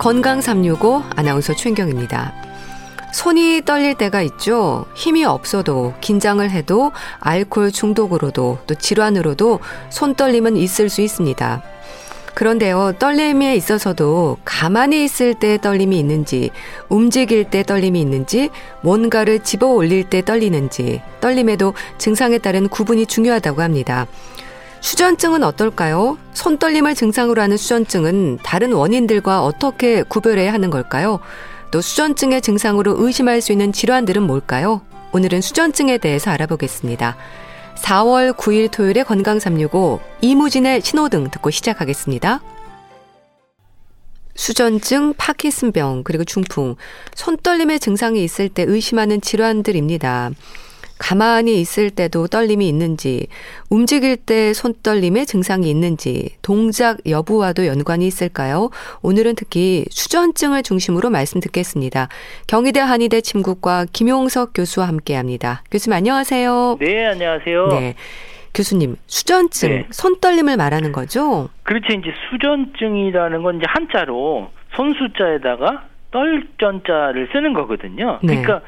건강 365 아나운서 최인경입니다. 손이 떨릴 때가 있죠. 힘이 없어도 긴장을 해도 알코올 중독으로도 또 질환으로도 손 떨림은 있을 수 있습니다. 그런데요, 떨림에 있어서도 가만히 있을 때 떨림이 있는지, 움직일 때 떨림이 있는지, 뭔가를 집어 올릴 때 떨리는지, 떨림에도 증상에 따른 구분이 중요하다고 합니다. 수전증은 어떨까요? 손떨림을 증상으로 하는 수전증은 다른 원인들과 어떻게 구별해야 하는 걸까요? 또 수전증의 증상으로 의심할 수 있는 질환들은 뭘까요? 오늘은 수전증에 대해서 알아보겠습니다. 4월 9일 토요일에 건강 365 이무진의 신호등 듣고 시작하겠습니다. 수전증, 파키슨병, 그리고 중풍, 손떨림의 증상이 있을 때 의심하는 질환들입니다. 가만히 있을 때도 떨림이 있는지, 움직일 때 손떨림의 증상이 있는지, 동작 여부와도 연관이 있을까요? 오늘은 특히 수전증을 중심으로 말씀 듣겠습니다. 경희대 한의대 침구과 김용석 교수와 함께 합니다. 교수님 안녕하세요. 네, 안녕하세요. 네. 교수님, 수전증, 네. 손떨림을 말하는 거죠? 그렇죠. 이제 수전증이라는 건 이제 한자로 손수자에다가 떨전자를 쓰는 거거든요. 네. 그러니까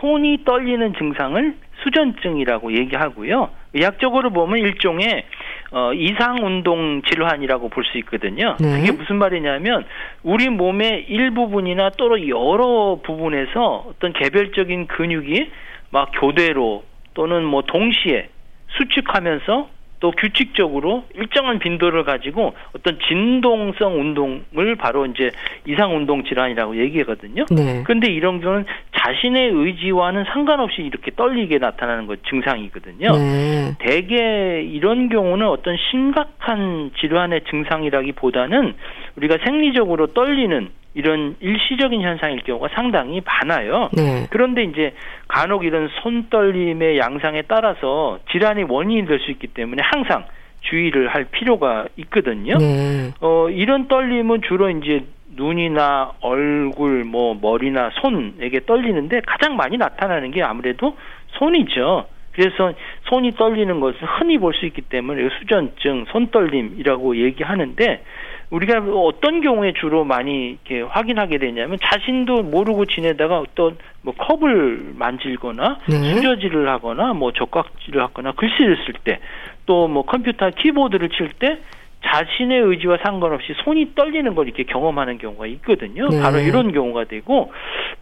손이 떨리는 증상을 수전증이라고 얘기하고요. 의학적으로 보면 일종의 어, 이상 운동 질환이라고 볼 수 있거든요. 네. 그게 무슨 말이냐면 우리 몸의 일부분이나 또는 여러 부분에서 어떤 개별적인 근육이 막 교대로 또는 뭐 동시에 수축하면서 또 규칙적으로 일정한 빈도를 가지고 어떤 진동성 운동을 바로 이제 이상 운동 질환이라고 얘기하거든요. 네. 그런데 이런 경우는 자신의 의지와는 상관없이 이렇게 떨리게 나타나는 것 증상이거든요. 네. 대개 이런 경우는 어떤 심각한 질환의 증상이라기보다는 우리가 생리적으로 떨리는 이런 일시적인 현상일 경우가 상당히 많아요. 네. 그런데 이제 간혹 이런 손떨림의 양상에 따라서 질환의 원인이 될 수 있기 때문에 항상 주의를 할 필요가 있거든요. 네. 어, 이런 떨림은 주로 이제 눈이나 얼굴, 뭐 머리나 손에게 떨리는데 가장 많이 나타나는 게 아무래도 손이죠. 그래서 손이 떨리는 것을 흔히 볼 수 있기 때문에 수전증, 손떨림이라고 얘기하는데 우리가 어떤 경우에 주로 많이 이렇게 확인하게 되냐면 자신도 모르고 지내다가 어떤 뭐 컵을 만질거나 네. 수저질을 하거나 뭐 젓가락질을 하거나 글씨를 쓸 때 또 뭐 컴퓨터 키보드를 칠 때 자신의 의지와 상관없이 손이 떨리는 걸 이렇게 경험하는 경우가 있거든요. 네. 바로 이런 경우가 되고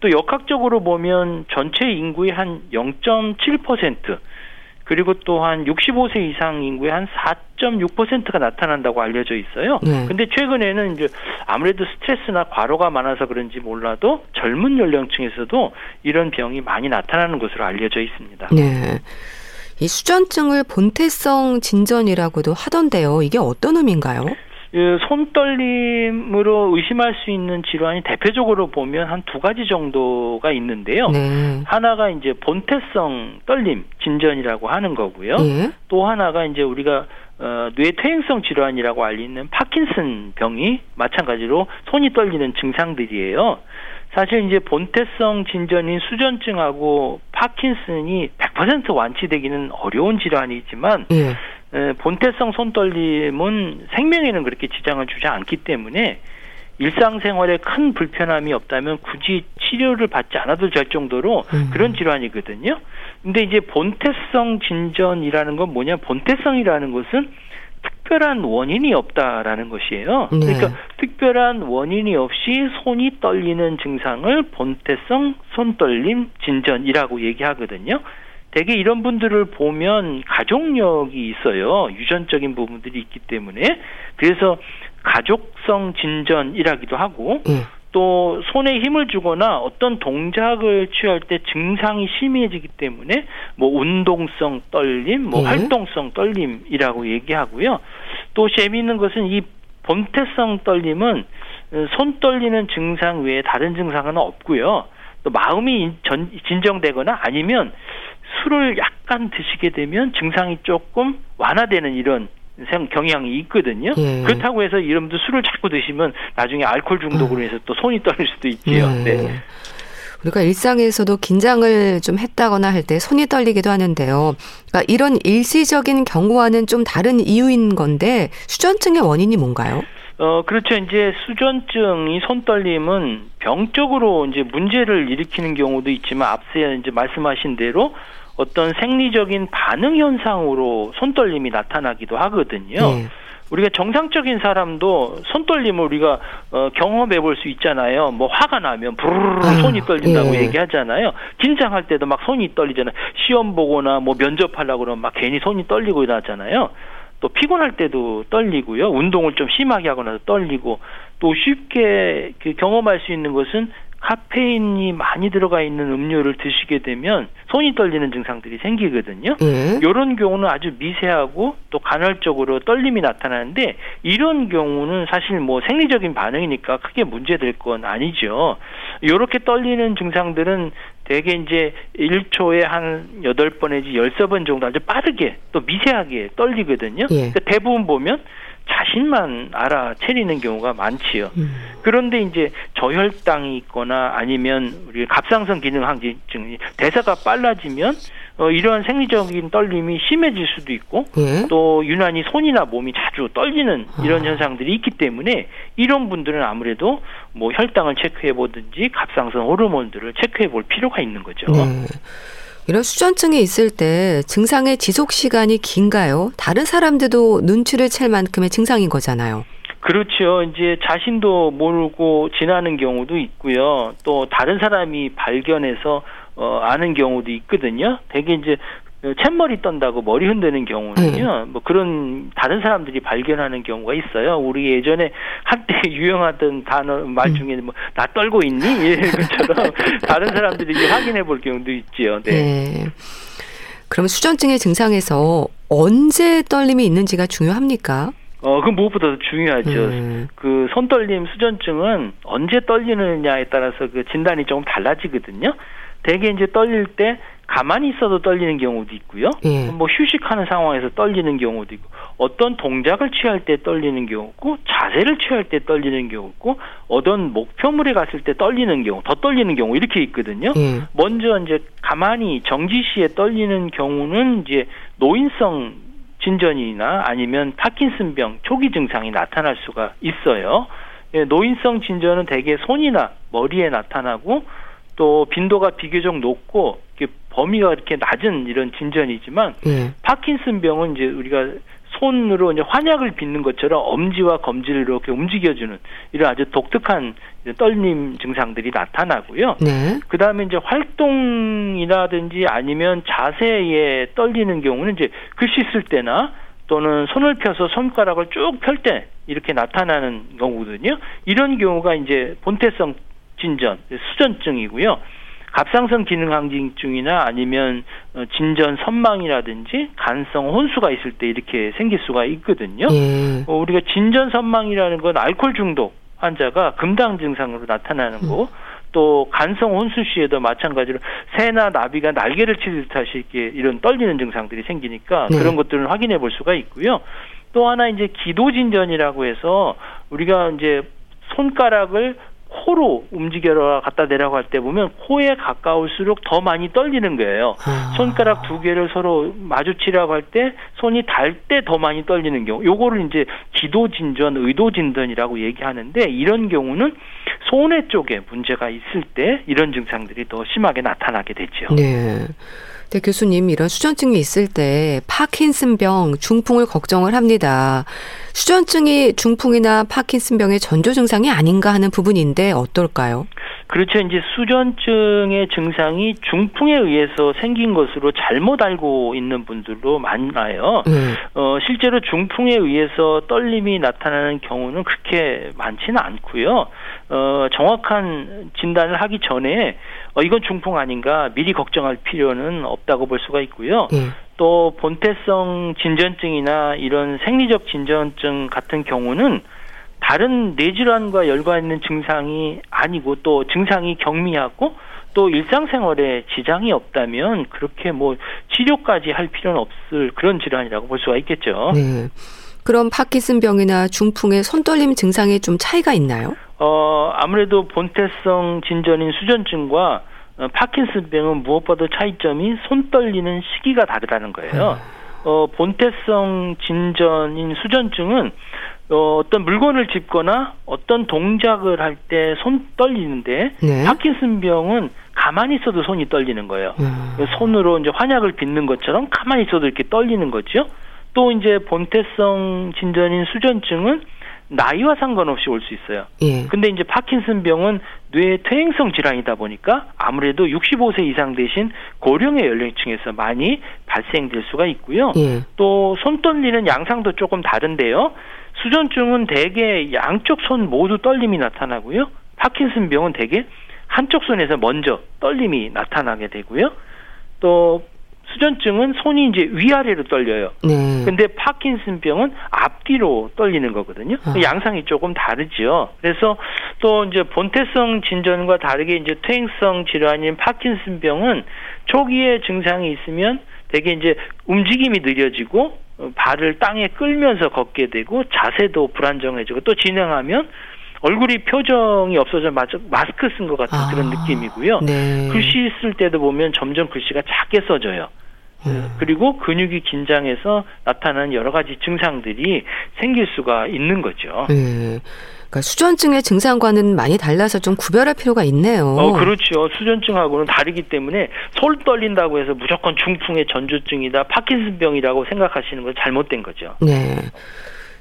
또 역학적으로 보면 전체 인구의 한 0.7% 그리고 또한 65세 이상 인구의 한 4.6%가 나타난다고 알려져 있어요. 네. 근데 최근에는 이제 아무래도 스트레스나 과로가 많아서 그런지 몰라도 젊은 연령층에서도 이런 병이 많이 나타나는 것으로 알려져 있습니다. 네. 이 수전증을 본태성 진전이라고도 하던데요. 이게 어떤 의미인가요? 그 손떨림으로 의심할 수 있는 질환이 대표적으로 보면 한 두 가지 정도가 있는데요. 네. 하나가 이제 본태성 떨림 진전이라고 하는 거고요. 네. 또 하나가 이제 우리가 어, 뇌퇴행성 질환이라고 알리는 파킨슨 병이 마찬가지로 손이 떨리는 증상들이에요. 사실 이제 본태성 진전인 수전증하고 파킨슨이 100% 완치되기는 어려운 질환이지만 예. 본태성 손떨림은 생명에는 그렇게 지장을 주지 않기 때문에 일상생활에 큰 불편함이 없다면 굳이 치료를 받지 않아도 될 정도로 음. 그런 질환이거든요. 근데 이제 본태성 진전이라는 건 뭐냐? 본태성이라는 것은 특별한 원인이 없다라는 것이에요. 네. 그러니까 특별한 원인이 없이 손이 떨리는 증상을 본태성 손떨림 진전이라고 얘기하거든요. 대개 이런 분들을 보면 가족력이 있어요. 유전적인 부분들이 있기 때문에 그래서 가족성 진전이라기도 하고 음. 또 손에 힘을 주거나 어떤 동작을 취할 때 증상이 심해지기 때문에 뭐 운동성 떨림, 뭐 음. 활동성 떨림이라고 얘기하고요. 또 재미있는 것은 이 본태성 떨림은 손 떨리는 증상 외에 다른 증상은 없고요. 또 마음이 전, 진정되거나 아니면 술을 약간 드시게 되면 증상이 조금 완화되는 이런 경향이 있거든요. 예. 그렇다고 해서 여러분들 술을 자꾸 드시면 나중에 알코올 중독으로 해서 또 손이 떨릴 수도 있지요. 예. 네. 우리가 일상에서도 긴장을 좀 했다거나 할 때 손이 떨리기도 하는데요. 그러니까 이런 일시적인 경우와는 좀 다른 이유인 건데 수전증의 원인이 뭔가요? 어, 그렇죠. 이제 수전증이 손떨림은 병적으로 이제 문제를 일으키는 경우도 있지만 앞서 이제 말씀하신 대로 어떤 생리적인 반응 현상으로 손떨림이 나타나기도 하거든요. 네. 우리가 정상적인 사람도 손떨림을 우리가 어, 경험해 볼 수 있잖아요. 뭐 화가 나면 부르르 손이 떨린다고 예. 얘기하잖아요. 긴장할 때도 막 손이 떨리잖아요. 시험 보거나 뭐 면접하려고 그러면 막 괜히 손이 떨리고 이러잖아요. 또 피곤할 때도 떨리고요. 운동을 좀 심하게 하거나 떨리고 또 쉽게 그 경험할 수 있는 것은 카페인이 많이 들어가 있는 음료를 드시게 되면 손이 떨리는 증상들이 생기거든요. 예. 이런 경우는 아주 미세하고 또 간헐적으로 떨림이 나타나는데 이런 경우는 사실 뭐 생리적인 반응이니까 크게 문제될 건 아니죠. 이렇게 떨리는 증상들은 대개 이제 1초에 한 8번 내지 16번 정도 아주 빠르게 또 미세하게 떨리거든요. 예. 그러니까 대부분 보면 자신만 알아채리는 경우가 많지요. 음. 그런데 이제 저혈당이 있거나 아니면 우리 갑상선 기능 항진증이 대사가 빨라지면 어, 이러한 생리적인 떨림이 심해질 수도 있고 예? 또 유난히 손이나 몸이 자주 떨리는 이런 아. 현상들이 있기 때문에 이런 분들은 아무래도 뭐 혈당을 체크해 보든지 갑상선 호르몬들을 체크해 볼 필요가 있는 거죠. 네. 이런 수전증이 있을 때 증상의 지속 시간이 긴가요? 다른 사람들도 눈치를 챌 만큼의 증상인 거잖아요. 그렇죠. 이제 자신도 모르고 지나는 경우도 있고요. 또 다른 사람이 발견해서 어, 아는 경우도 있거든요. 대개 이제 그 챗머리 떤다고 머리 흔드는 경우는요, 네. 뭐 그런 다른 사람들이 발견하는 경우가 있어요. 우리 예전에 한때 유행하던 단어 말 음. 중에 뭐 나 떨고 있니 이런 것처럼 다른 사람들이 확인해 볼 경우도 있지요. 네. 네. 그럼 수전증의 증상에서 언제 떨림이 있는지가 중요합니까? 어, 그 무엇보다도 중요하죠. 음. 그 손떨림 수전증은 언제 떨리느냐에 따라서 그 진단이 조금 달라지거든요. 대개 이제 떨릴 때 가만히 있어도 떨리는 경우도 있고요. 예. 뭐 휴식하는 상황에서 떨리는 경우도 있고 어떤 동작을 취할 때 떨리는 경우고 자세를 취할 때 떨리는 경우고 어떤 목표물에 갔을 때 떨리는 경우 더 떨리는 경우 이렇게 있거든요. 예. 먼저 이제 가만히 정지시에 떨리는 경우는 이제 노인성 진전이나 아니면 파킨슨병 초기 증상이 나타날 수가 있어요. 예, 노인성 진전은 대개 손이나 머리에 나타나고 또 빈도가 비교적 높고 범위가 이렇게 낮은 이런 진전이지만 예. 파킨슨병은 이제 우리가 손으로 이제 환약을 빚는 것처럼 엄지와 검지를 이렇게 움직여주는 이런 아주 독특한 떨림 증상들이 나타나고요. 네. 그 다음에 이제 활동이라든지 아니면 자세에 떨리는 경우는 이제 글씨 쓸 때나 또는 손을 펴서 손가락을 쭉 펼 때 이렇게 나타나는 경우거든요. 이런 경우가 이제 본태성 진전, 수전증이고요. 갑상선 기능 항진증이나 아니면 어, 진전 선망이라든지 간성 혼수가 있을 때 이렇게 생길 수가 있거든요. 예. 어, 우리가 진전 선망이라는 건 알코올 중독 환자가 금당 증상으로 나타나는 거. 음. 또 간성 혼수 시에도 마찬가지로 새나 나비가 날개를 치듯하시 이렇게 이런 떨리는 증상들이 생기니까 네. 그런 것들을 확인해 볼 수가 있고요. 또 하나 이제 기도 진전이라고 해서 우리가 이제 손가락을 코로 움직여라 갖다 내라고 할 때 보면 코에 가까울수록 더 많이 떨리는 거예요. 아. 손가락 두 개를 서로 마주치라고 할 때 손이 닿을 때 더 많이 떨리는 경우. 요거를 이제 기도 진전, 의도 진전이라고 얘기하는데 이런 경우는 손해 쪽에 문제가 있을 때 이런 증상들이 더 심하게 나타나게 되죠. 네. 네, 교수님, 이런 수전증이 있을 때 파킨슨병, 중풍을 걱정을 합니다. 수전증이 중풍이나 파킨슨병의 전조 증상이 아닌가 하는 부분인데 어떨까요? 그렇죠. 이제 수전증의 증상이 중풍에 의해서 생긴 것으로 잘못 알고 있는 분들도 많아요. 음. 어, 실제로 중풍에 의해서 떨림이 나타나는 경우는 그렇게 많지는 않고요. 어, 정확한 진단을 하기 전에 어, 이건 중풍 아닌가 미리 걱정할 필요는 없다고 볼 수가 있고요. 예. 또 본태성 진전증이나 이런 생리적 진전증 같은 경우는 다른 뇌질환과 연관있는 증상이 아니고 또 증상이 경미하고 또 일상생활에 지장이 없다면 그렇게 뭐 치료까지 할 필요는 없을 그런 질환이라고 볼 수가 있겠죠. 네. 그럼 파킨슨병이나 중풍의 손떨림 증상에 좀 차이가 있나요? 어, 아무래도 본태성 진전인 수전증과 어, 파킨슨병은 무엇보다 차이점이 손 떨리는 시기가 다르다는 거예요. 어, 본태성 진전인 수전증은 어, 어떤 물건을 짚거나 어떤 동작을 할 때 손 떨리는데 네. 파킨슨병은 가만히 있어도 손이 떨리는 거예요. 음. 손으로 이제 환약을 빚는 것처럼 가만히 있어도 이렇게 떨리는 거죠. 또 이제 본태성 진전인 수전증은 나이와 상관없이 올 수 있어요. 예. 근데 이제 파킨슨병은 뇌 퇴행성 질환이다 보니까 아무래도 65세 이상 대신 고령의 연령층에서 많이 발생될 수가 있고요. 예. 또손 떨리는 양상도 조금 다른데요. 수전증은 대개 양쪽 손 모두 떨림이 나타나고요. 파킨슨 병은 대개 한쪽 손에서 먼저 떨림이 나타나게 되고요. 또 수전증은 손이 이제 위아래로 떨려요. 네. 근데 파킨슨 병은 앞뒤로 떨리는 거거든요. 아. 양상이 조금 다르죠. 그래서 또 이제 본태성 진전과 다르게 이제 퇴행성 질환인 파킨슨 병은 초기에 증상이 있으면 대개 이제 움직임이 느려지고 발을 땅에 끌면서 걷게 되고 자세도 불안정해지고 또 진행하면 얼굴이 표정이 없어져 마스크 쓴 것 같은 아, 그런 느낌이고요. 네. 글씨 쓸 때도 보면 점점 글씨가 작게 써져요. 음. 그리고 근육이 긴장해서 나타나는 여러 가지 증상들이 생길 수가 있는 거죠. 네. 그러니까 수전증의 증상과는 많이 달라서 좀 구별할 필요가 있네요. 어, 그렇죠. 수전증하고는 다르기 때문에 솔 떨린다고 해서 무조건 중풍의 전조증이다, 파킨슨병이라고 생각하시는 건 잘못된 거죠. 네.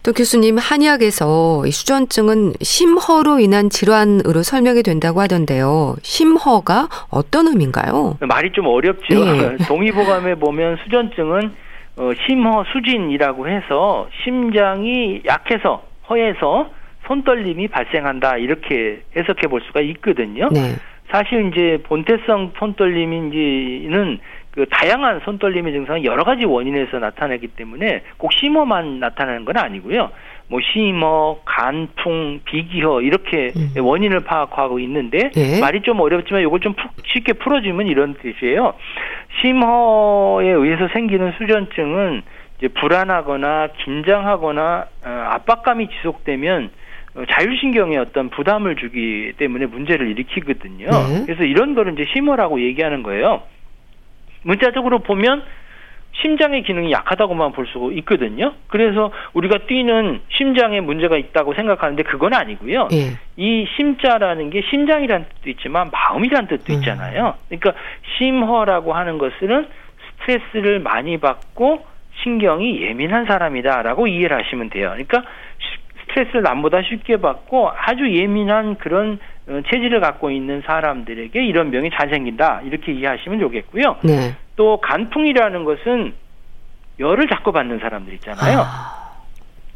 또 교수님 한의학에서 이 수전증은 심허로 인한 질환으로 설명이 된다고 하던데요. 심허가 어떤 의미인가요? 말이 좀 어렵죠. 네. 동의보감에 보면 수전증은 어, 심허 수진이라고 해서 심장이 약해서 허해서 손떨림이 발생한다 이렇게 해석해 볼 수가 있거든요. 네. 사실 이제 본태성 손떨림인지는 그 다양한 손떨림의 증상은 여러 가지 원인에서 나타나기 때문에 꼭 심어만 나타나는 건 아니고요. 뭐 심어, 간풍, 비기허 이렇게 음. 원인을 파악하고 있는데 네. 말이 좀 어렵지만 이걸 좀 쉽게 풀어주면 이런 뜻이에요. 심허에 의해서 생기는 수전증은 이제 불안하거나 긴장하거나 어, 압박감이 지속되면 어, 자율신경에 어떤 부담을 주기 때문에 문제를 일으키거든요. 네. 그래서 이런 거를 이제 심어라고 얘기하는 거예요. 문자적으로 보면 심장의 기능이 약하다고만 볼 수 있거든요. 그래서 우리가 뛰는 심장에 문제가 있다고 생각하는데 그건 아니고요. 예. 이 심자라는 게 심장이라는 뜻도 있지만 마음이라는 뜻도 음. 있잖아요. 그러니까 심허라고 하는 것은 스트레스를 많이 받고 신경이 예민한 사람이다라고 이해를 하시면 돼요. 그러니까 스트레스를 남보다 쉽게 받고 아주 예민한 그런 어, 체질을 갖고 있는 사람들에게 이런 병이 잘 생긴다 이렇게 이해하시면 좋겠고요. 네. 또 간풍이라는 것은 열을 자꾸 받는 사람들 있잖아요. 아.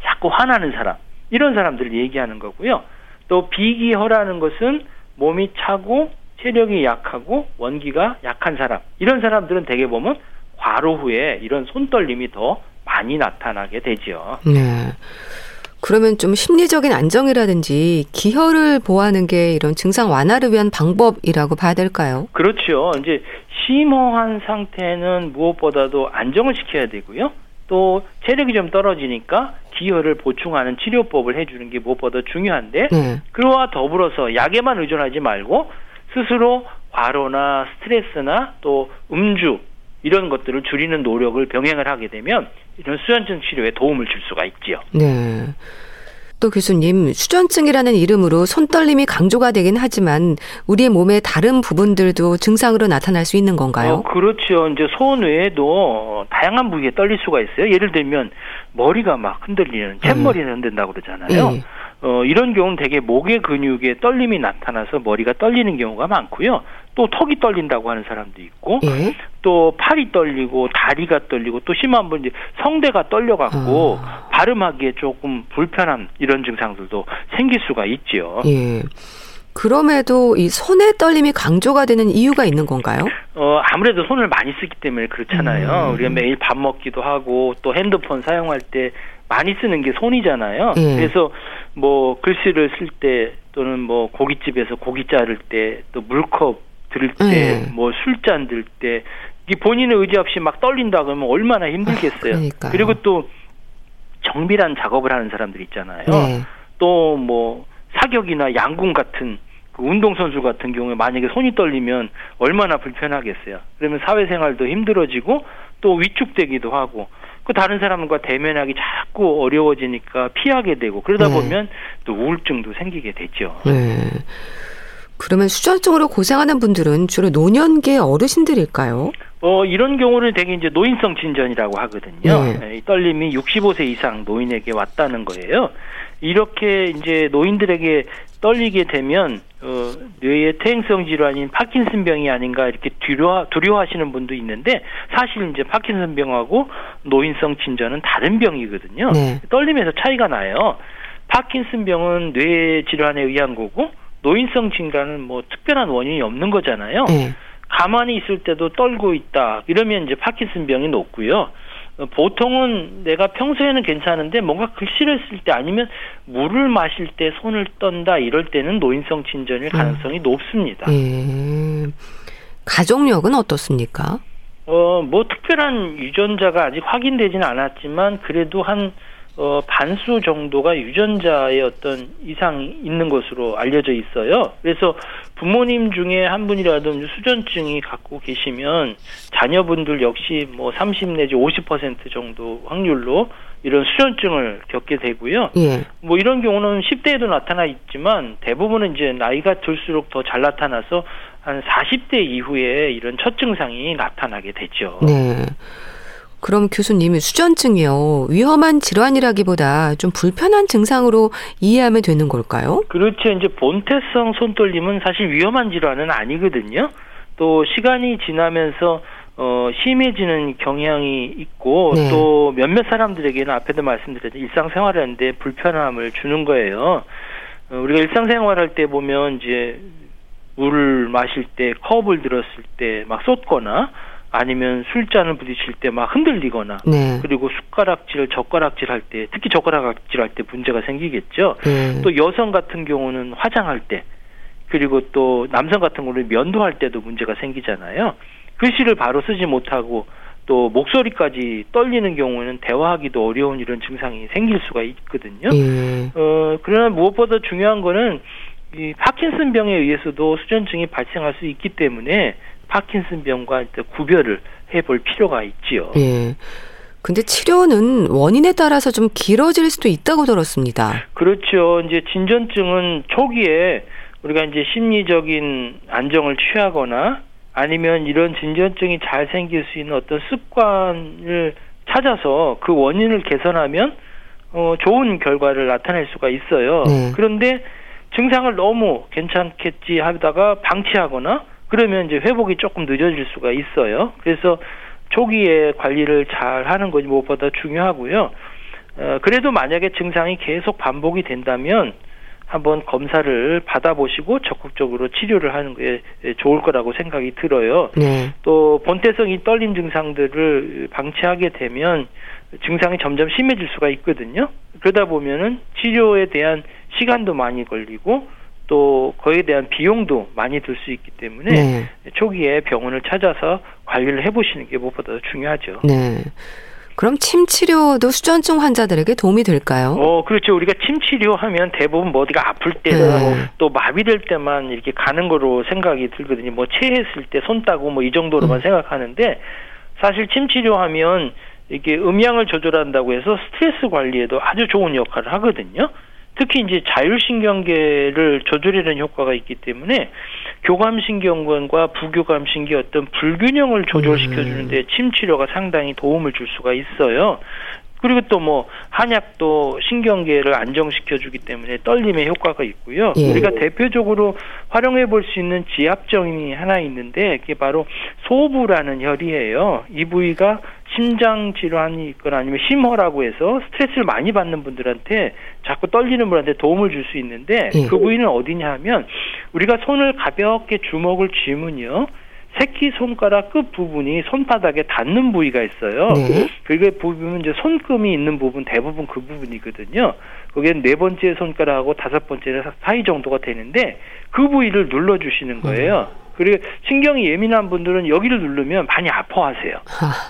자꾸 화나는 사람 이런 사람들을 얘기하는 거고요. 또 비기허라는 것은 몸이 차고 체력이 약하고 원기가 약한 사람 이런 사람들은 대개 보면 과로 후에 이런 손떨림이 더 많이 나타나게 되죠. 네. 그러면 좀 심리적인 안정이라든지 기혈을 보호하는 게 이런 증상 완화를 위한 방법이라고 봐야 될까요? 그렇죠. 이제 심호한 상태는 무엇보다도 안정을 시켜야 되고요. 또 체력이 좀 떨어지니까 기혈을 보충하는 치료법을 해주는 게 무엇보다 중요한데 네. 그와 더불어서 약에만 의존하지 말고 스스로 과로나 스트레스나 또 음주 이런 것들을 줄이는 노력을 병행을 하게 되면 이런 수전증 치료에 도움을 줄 수가 있지요. 네. 또 교수님, 수전증이라는 이름으로 손떨림이 강조가 되긴 하지만 우리의 몸의 다른 부분들도 증상으로 나타날 수 있는 건가요? 어, 그렇죠. 이제 손 외에도 다양한 부위에 떨릴 수가 있어요. 예를 들면 머리가 막 흔들리는 챗머리는 음. 흔든다고 그러잖아요. 네. 어, 이런 경우는 대개 목의 근육에 떨림이 나타나서 머리가 떨리는 경우가 많고요. 또 턱이 떨린다고 하는 사람도 있고, 예? 또 팔이 떨리고 다리가 떨리고 또 심한 분 이제 성대가 떨려갖고 아. 발음하기에 조금 불편한 이런 증상들도 생길 수가 있죠. 예. 그럼에도 이 손의 떨림이 강조가 되는 이유가 있는 건가요? 어, 아무래도 손을 많이 쓰기 때문에 그렇잖아요. 음. 우리가 매일 밥 먹기도 하고 또 핸드폰 사용할 때 많이 쓰는 게 손이잖아요. 예. 그래서 뭐 글씨를 쓸 때 또는 뭐 고깃집에서 고기 자를 때 또 물컵 들을 때뭐 술잔 들 때 이 본인의 의지 없이 막 떨린다 그러면 얼마나 힘들겠어요. 아, 그리고 또 정밀한 작업을 하는 사람들 있잖아요. 네. 또뭐 사격이나 양궁 같은 그 운동선수 같은 경우에 만약에 손이 떨리면 얼마나 불편하겠어요. 그러면 사회생활도 힘들어지고 또 위축되기도 하고 그 다른 사람과 대면하기 자꾸 어려워지니까 피하게 되고 그러다 네. 보면 또 우울증도 생기게 되죠. 네. 그러면 수전증으로 고생하는 분들은 주로 노년계 어르신들일까요? 어, 이런 경우는 대개 이제 노인성 진전이라고 하거든요. 네. 네 떨림이 65세 이상 노인에게 왔다는 거예요. 이렇게 이제 노인들에게 떨리게 되면 어, 뇌의 퇴행성 질환인 파킨슨병이 아닌가 이렇게 두려워, 두려워하시는 분도 있는데 사실 이제 파킨슨병하고 노인성 진전은 다른 병이거든요. 네. 떨림에서 차이가 나요. 파킨슨병은 뇌 질환에 의한 거고 노인성 진간은 뭐 특별한 원인이 없는 거잖아요. 네. 가만히 있을 때도 떨고 있다. 이러면 이제 파킨슨병이 높고요. 어, 보통은 내가 평소에는 괜찮은데 뭔가 글씨를 쓸 때 아니면 물을 마실 때 손을 떤다 이럴 때는 노인성 진전일 음. 가능성이 음. 높습니다. 예. 가족력은 어떻습니까? 어, 뭐 특별한 유전자가 아직 확인되지는 않았지만 그래도 한 어, 반수 정도가 유전자의 어떤 이상이 있는 것으로 알려져 있어요. 그래서 부모님 중에 한 분이라도 수전증이 갖고 계시면 자녀분들 역시 뭐 30 내지 50% 정도 확률로 이런 수전증을 겪게 되고요. 예. 뭐 이런 경우는 10대에도 나타나 있지만 대부분은 이제 나이가 들수록 더 잘 나타나서 한 40대 이후에 이런 첫 증상이 나타나게 되죠. 네. 그럼 교수님이 수전증이요. 위험한 질환이라기보다 좀 불편한 증상으로 이해하면 되는 걸까요? 그렇죠. 이제 본태성 손떨림은 사실 위험한 질환은 아니거든요. 또 시간이 지나면서 어, 심해지는 경향이 있고 네. 또 몇몇 사람들에게는 앞에도 말씀드렸듯이 일상생활하는데 불편함을 주는 거예요. 어, 우리가 일상생활할 때 보면 이제 물을 마실 때 컵을 들었을 때 막 쏟거나 아니면 술잔을 부딪힐 때 막 흔들리거나 네. 그리고 숟가락질, 젓가락질 할 때 특히 젓가락질 할 때 문제가 생기겠죠. 네. 또 여성 같은 경우는 화장할 때 그리고 또 남성 같은 경우는 면도할 때도 문제가 생기잖아요. 글씨를 바로 쓰지 못하고 또 목소리까지 떨리는 경우는 대화하기도 어려운 이런 증상이 생길 수가 있거든요. 네. 어, 그러나 무엇보다 중요한 거는 이 파킨슨 병에 의해서도 수전증이 발생할 수 있기 때문에 파킨슨병과 구별을 해볼 필요가 있지요. 예. 근데 치료는 원인에 따라서 좀 길어질 수도 있다고 들었습니다. 그렇죠. 이제 진전증은 초기에 우리가 이제 심리적인 안정을 취하거나 아니면 이런 진전증이 잘 생길 수 있는 어떤 습관을 찾아서 그 원인을 개선하면 어, 좋은 결과를 나타낼 수가 있어요. 네. 그런데 증상을 너무 괜찮겠지 하다가 방치하거나 그러면 이제 회복이 조금 늦어질 수가 있어요. 그래서 초기에 관리를 잘 하는 것이 무엇보다 중요하고요. 어, 그래도 만약에 증상이 계속 반복이 된다면 한번 검사를 받아보시고 적극적으로 치료를 하는 게 좋을 거라고 생각이 들어요. 네. 또 본태성이 떨림 증상들을 방치하게 되면 증상이 점점 심해질 수가 있거든요. 그러다 보면은 치료에 대한 시간도 많이 걸리고 또 그에 대한 비용도 많이 들 수 있기 때문에 네. 초기에 병원을 찾아서 관리를 해보시는 게 무엇보다 중요하죠. 네. 그럼 침 치료도 수전증 환자들에게 도움이 될까요? 어, 그렇죠. 우리가 침 치료하면 대부분 뭐 어디가 아플 때나 네. 또 마비될 때만 이렇게 가는 거로 생각이 들거든요. 뭐 체했을 때 손 따고 뭐 이 정도로만 음. 생각하는데 사실 침 치료하면 이게 음양을 조절한다고 해서 스트레스 관리에도 아주 좋은 역할을 하거든요. 특히 이제 자율신경계를 조절하는 효과가 있기 때문에 교감신경관과 부교감신경 어떤 불균형을 조절시켜 주는데 음. 침 치료가 상당히 도움을 줄 수가 있어요. 그리고 또 뭐 한약도 신경계를 안정시켜 주기 때문에 떨림의 효과가 있고요. 예. 우리가 대표적으로 활용해 볼 수 있는 지압정이 하나 있는데 그게 바로 소부라는 혈이에요. 이 부위가 심장 질환이 있거나 아니면 심허라고 해서 스트레스를 많이 받는 분들한테 자꾸 떨리는 분한테 도움을 줄 수 있는데 예. 그 부위는 어디냐 하면 우리가 손을 가볍게 주먹을 쥐면요. 새끼 손가락 끝 부분이 손바닥에 닿는 부위가 있어요. 네. 그게 부분은 이제 손금이 있는 부분 대부분 그 부분이거든요. 그게 네 번째 손가락하고 다섯 번째 사이 정도가 되는데 그 부위를 눌러 주시는 거예요. 음. 그리고 신경이 예민한 분들은 여기를 누르면 많이 아파하세요.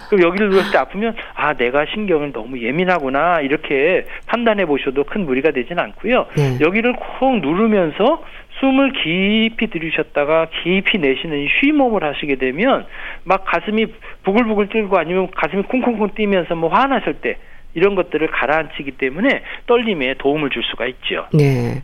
그럼 여기를 눌렀을 때 아프면 아 내가 신경을 너무 예민하구나 이렇게 판단해 보셔도 큰 무리가 되지는 않고요. 네. 여기를 콕 누르면서 숨을 깊이 들이셨다가 깊이 내쉬는 쉼호흡을 하시게 되면 막 가슴이 부글부글 뛰고 아니면 가슴이 쿵쿵쿵 뛰면서 뭐 화나실 때 이런 것들을 가라앉히기 때문에 떨림에 도움을 줄 수가 있죠. 네.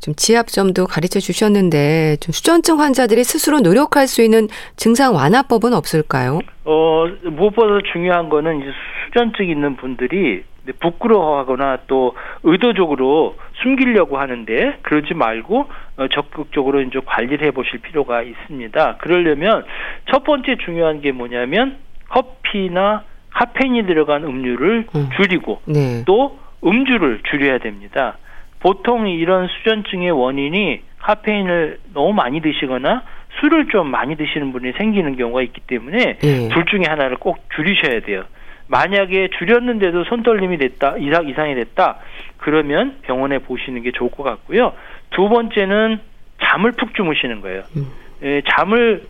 좀 지압점도 가르쳐 주셨는데 좀 수전증 환자들이 스스로 노력할 수 있는 증상 완화법은 없을까요? 어, 무엇보다 중요한 거는 이제 수전증 있는 분들이 부끄러워하거나 또 의도적으로 숨기려고 하는데 그러지 말고 어, 적극적으로 이제 관리를 해보실 필요가 있습니다. 그러려면 첫 번째 중요한 게 뭐냐면 커피나 카페인이 들어간 음료를 음. 줄이고 네. 또 음주를 줄여야 됩니다. 보통 이런 수전증의 원인이 카페인을 너무 많이 드시거나 술을 좀 많이 드시는 분이 생기는 경우가 있기 때문에 네. 둘 중에 하나를 꼭 줄이셔야 돼요. 만약에 줄였는데도 손떨림이 됐다 이상 이상이 됐다 그러면 병원에 보시는 게 좋을 것 같고요. 두 번째는 잠을 푹 주무시는 거예요. 음. 예, 잠을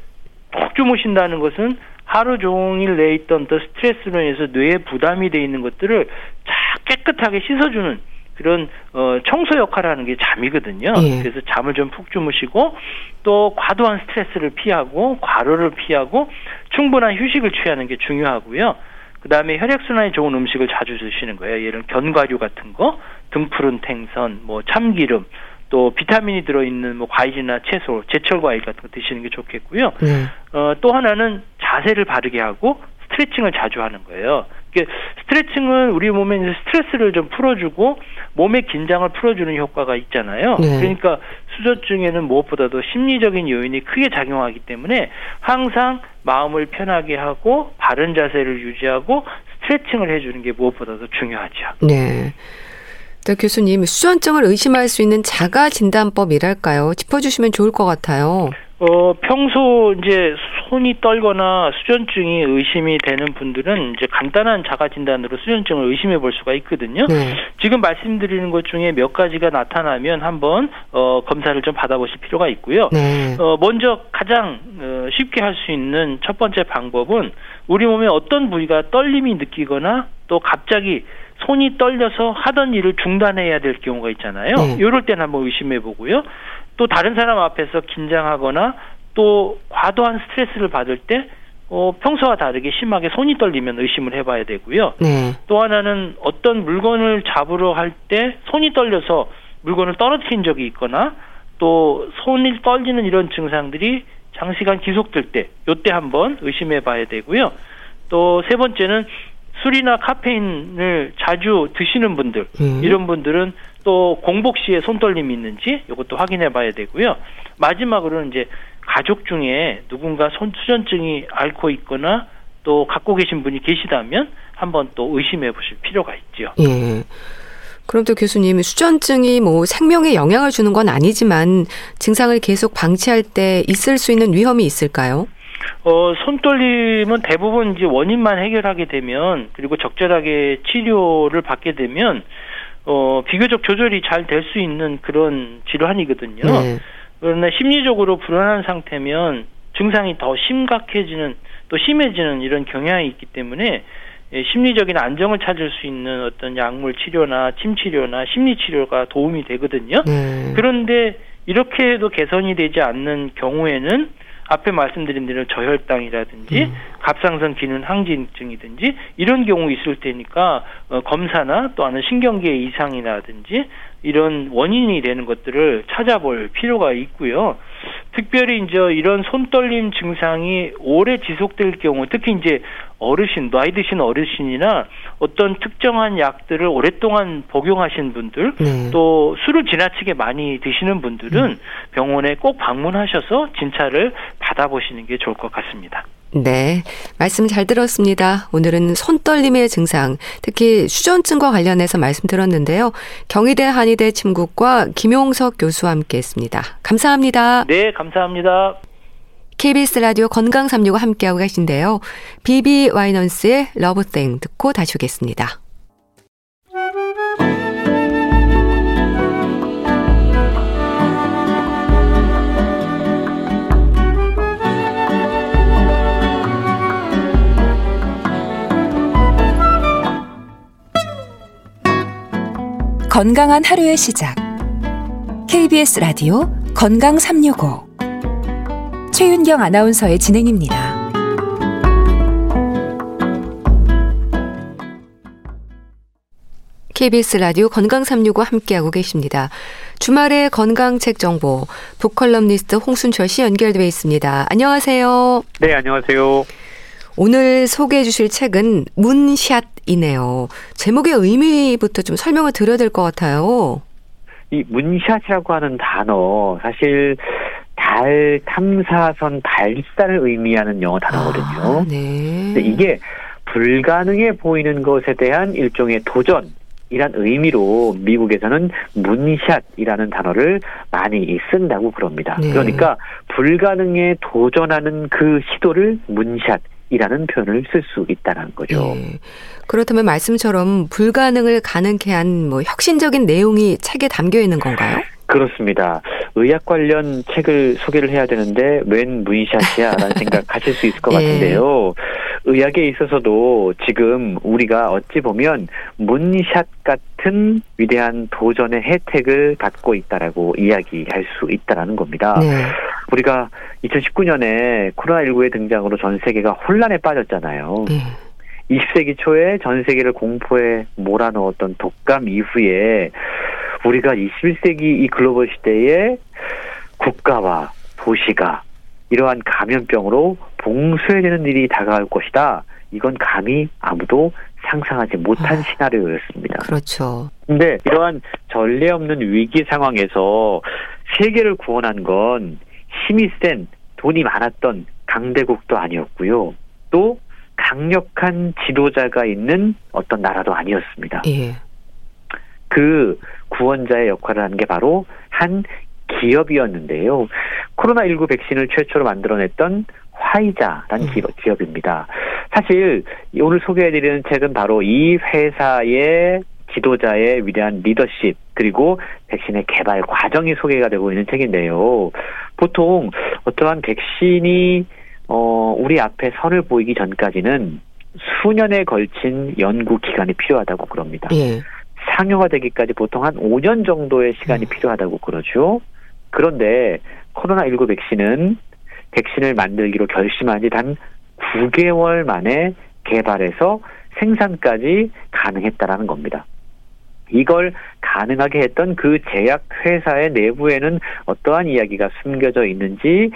푹 주무신다는 것은 하루 종일 내 있던 더 스트레스로 인해서 뇌에 부담이 돼 있는 것들을 쫙 깨끗하게 씻어주는 그런 어 청소 역할을 하는 게 잠이거든요. 예. 그래서 잠을 좀 푹 주무시고 또 과도한 스트레스를 피하고 과로를 피하고 충분한 휴식을 취하는 게 중요하고요. 그다음에 혈액 순환이 좋은 음식을 자주 드시는 거예요. 예를 견과류 같은 거, 등푸른 생선, 뭐 참기름, 또 비타민이 들어있는 뭐 과일이나 채소, 제철 과일 같은 거 드시는 게 좋겠고요. 네. 어, 또 하나는 자세를 바르게 하고 스트레칭을 자주 하는 거예요. 스트레칭은 우리 몸에 이제 스트레스를 좀 풀어주고 몸의 긴장을 풀어주는 효과가 있잖아요. 네. 그러니까 수저증에는 무엇보다도 심리적인 요인이 크게 작용하기 때문에 항상 마음을 편하게 하고 바른 자세를 유지하고 스트레칭을 해주는 게 무엇보다도 중요하죠. 네. 네, 교수님, 수전증을 의심할 수 있는 자가 진단법이랄까요? 짚어주시면 좋을 것 같아요. 어, 평소 이제 손이 떨거나 수전증이 의심이 되는 분들은 이제 간단한 자가 진단으로 수전증을 의심해 볼 수가 있거든요. 네. 지금 말씀드리는 것 중에 몇 가지가 나타나면 한번 어, 검사를 좀 받아보실 필요가 있고요. 네. 어, 먼저 가장 어, 쉽게 할 수 있는 첫 번째 방법은 우리 몸에 어떤 부위가 떨림이 느끼거나 또 갑자기 손이 떨려서 하던 일을 중단해야 될 경우가 있잖아요. 네. 이럴 때는 한번 의심해 보고요. 또 다른 사람 앞에서 긴장하거나 또 과도한 스트레스를 받을 때 어, 평소와 다르게 심하게 손이 떨리면 의심을 해봐야 되고요. 네. 또 하나는 어떤 물건을 잡으러 할 때 손이 떨려서 물건을 떨어뜨린 적이 있거나 또 손이 떨리는 이런 증상들이 장시간 지속될 때, 요때 한번 의심해 봐야 되고요. 또 세 번째는 술이나 카페인을 자주 드시는 분들 음. 이런 분들은 또 공복 시에 손떨림이 있는지 이것도 확인해 봐야 되고요. 마지막으로는 이제 가족 중에 누군가 손 수전증이 앓고 있거나 또 갖고 계신 분이 계시다면 한번 또 의심해 보실 필요가 있죠. 예. 그럼 또 교수님 수전증이 뭐 생명에 영향을 주는 건 아니지만 증상을 계속 방치할 때 있을 수 있는 위험이 있을까요? 어, 손떨림은 대부분 이제 원인만 해결하게 되면 그리고 적절하게 치료를 받게 되면 어, 비교적 조절이 잘 될 수 있는 그런 질환이거든요. 네. 그러나 심리적으로 불안한 상태면 증상이 더 심각해지는 또 심해지는 이런 경향이 있기 때문에 예, 심리적인 안정을 찾을 수 있는 어떤 약물 치료나 침 치료나 심리 치료가 도움이 되거든요. 네. 그런데 이렇게 해도 개선이 되지 않는 경우에는 앞에 말씀드린 대로 저혈당이라든지 음. 갑상선 기능 항진증이든지 이런 경우 있을 테니까 어, 검사나 또 하는 신경계 이상이라든지 이런 원인이 되는 것들을 찾아볼 필요가 있고요. 특별히 이제 이런 손떨림 증상이 오래 지속될 경우 특히 이제 어르신 나이 드신 어르신이나 어떤 특정한 약들을 오랫동안 복용하신 분들 네. 또 술을 지나치게 많이 드시는 분들은 음. 병원에 꼭 방문하셔서 진찰을 받아보시는 게 좋을 것 같습니다. 네. 말씀 잘 들었습니다. 오늘은 손떨림의 증상, 특히 수전증과 관련해서 말씀 들었는데요. 경희대 한의대 침국과 김용석 교수와 함께 했습니다. 감사합니다. 네, 감사합니다. KBS 라디오 건강 365 함께하고 계신데요. 비비 와이넌스의 러브땡 듣고 다시 오겠습니다. 건강한 하루의 시작. KBS 라디오 건강 365 최윤경 아나운서의 진행입니다. KBS 라디오 건강 365 함께하고 계십니다. 주말의 건강책 정보 북컬럼니스트 홍순철 씨 연결돼 있습니다. 안녕하세요. 네, 안녕하세요. 오늘 소개해 주실 책은 문샷 이네요. 제목의 의미부터 좀 설명을 드려야 될 것 같아요. 이 문샷이라고 하는 단어 사실 달 탐사선 발사를 의미하는 영어 단어거든요. 아, 네. 이게 불가능해 보이는 것에 대한 일종의 도전 이란 의미로 미국에서는 문샷이라는 단어를 많이 쓴다고 그럽니다. 네. 그러니까 불가능에 도전하는 그 시도를 문샷 이라는 표현을 쓸 수 있다는 거죠. 네. 그렇다면 말씀처럼 불가능을 가능케 한 뭐 혁신적인 내용이 책에 담겨 있는 건가요? 그렇습니다. 의학 관련 책을 소개를 해야 되는데 웬 문샷이야라는 생각 하실 수 있을 것 예. 같은데요. 의학에 있어서도 지금 우리가 어찌 보면 문샷 같은 위대한 도전의 혜택을 받고 있다라고 이야기할 수 있다라는 겁니다. 네. 우리가 2019년에 코로나19의 등장으로 전 세계가 혼란에 빠졌잖아요. 네. 20세기 초에 전 세계를 공포에 몰아넣었던 독감 이후에 우리가 21세기 이 글로벌 시대에 국가와 도시가 이러한 감염병으로 봉쇄해야 되는 일이 다가올 것이다. 이건 감히 아무도 상상하지 못한 아. 시나리오였습니다. 그렇죠. 근데 이러한 전례 없는 위기 상황에서 세계를 구원한 건 힘이 센 돈이 많았던 강대국도 아니었고요. 또 강력한 지도자가 있는 어떤 나라도 아니었습니다. 예. 그 구원자의 역할을 한게 바로 한 기업이었는데요. 코로나19 백신을 최초로 만들어냈던 화이자라는 음. 기업, 기업입니다. 사실 오늘 소개해드리는 책은 바로 이 회사의 지도자의 위대한 리더십 그리고 백신의 개발 과정이 소개가 되고 있는 책인데요. 보통 어떠한 백신이 어 우리 앞에 선을 보이기 전까지는 수년에 걸친 연구 기간이 필요하다고 그럽니다. 예. 상용화 되기까지 보통 한 5년 정도의 시간이 음. 필요하다고 그러죠. 그런데 코로나19 백신은 백신을 만들기로 결심한 지 단 9개월 만에 개발해서 생산까지 가능했다라는 겁니다. 이걸 가능하게 했던 그 제약 회사의 내부에는 어떠한 이야기가 숨겨져 있는지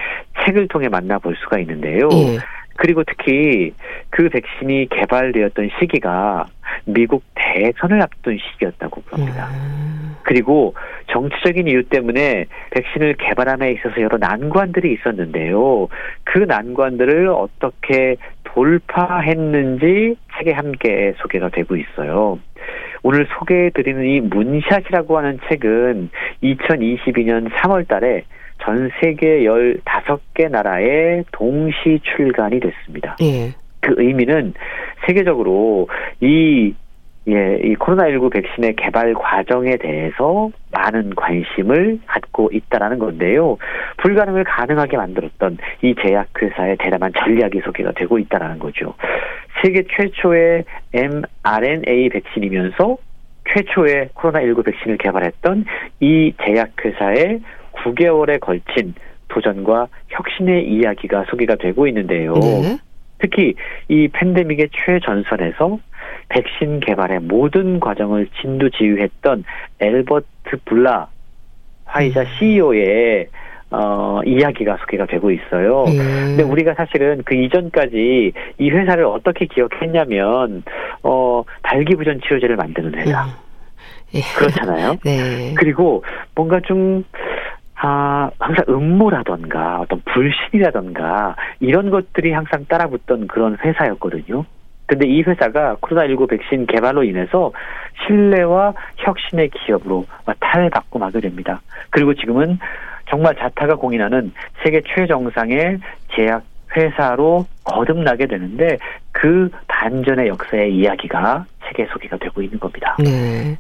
책을 통해 만나볼 수가 있는데요. 예. 그리고 특히 그 백신이 개발되었던 시기가 미국 대선을 앞둔 시기였다고 그럽니다. 음. 그리고 정치적인 이유 때문에 백신을 개발함에 있어서 여러 난관들이 있었는데요. 그 난관들을 어떻게 돌파했는지 책에 함께 소개가 되고 있어요. 오늘 소개해드리는 이 문샷이라고 하는 책은 2022년 3월 달에 전 세계 15개 나라에 동시 출간이 됐습니다. 예. 그 의미는 세계적으로 이 예, 이 코로나19 백신의 개발 과정에 대해서 많은 관심을 갖고 있다라는 건데요. 불가능을 가능하게 만들었던 이 제약회사의 대담한 전략이 소개가 되고 있다라는 거죠. 세계 최초의 mRNA 백신이면서 최초의 코로나19 백신을 개발했던 이 제약회사의 9개월에 걸친 도전과 혁신의 이야기가 소개가 되고 있는데요. 네. 특히 이 팬데믹의 최전선에서 백신 개발의 모든 과정을 진두지휘했던 엘버트 블라 화이자 음. CEO의 어, 이야기가 소개가 되고 있어요. 예. 근데 우리가 사실은 그 이전까지 이 회사를 어떻게 기억했냐면 어 발기부전 치료제를 만드는 회사 음. 예. 그렇잖아요. 네. 그리고 뭔가 좀 아, 항상 음모라던가 어떤 불신이라던가 이런 것들이 항상 따라붙던 그런 회사였거든요. 근데 이 회사가 코로나19 백신 개발로 인해서 신뢰와 혁신의 기업으로 탈바꿈 하게 됩니다. 그리고 지금은 정말 자타가 공인하는 세계 최정상의 제약 회사로 거듭나게 되는데 그 반전의 역사의 이야기가 책에 소개가 되고 있는 겁니다. 네.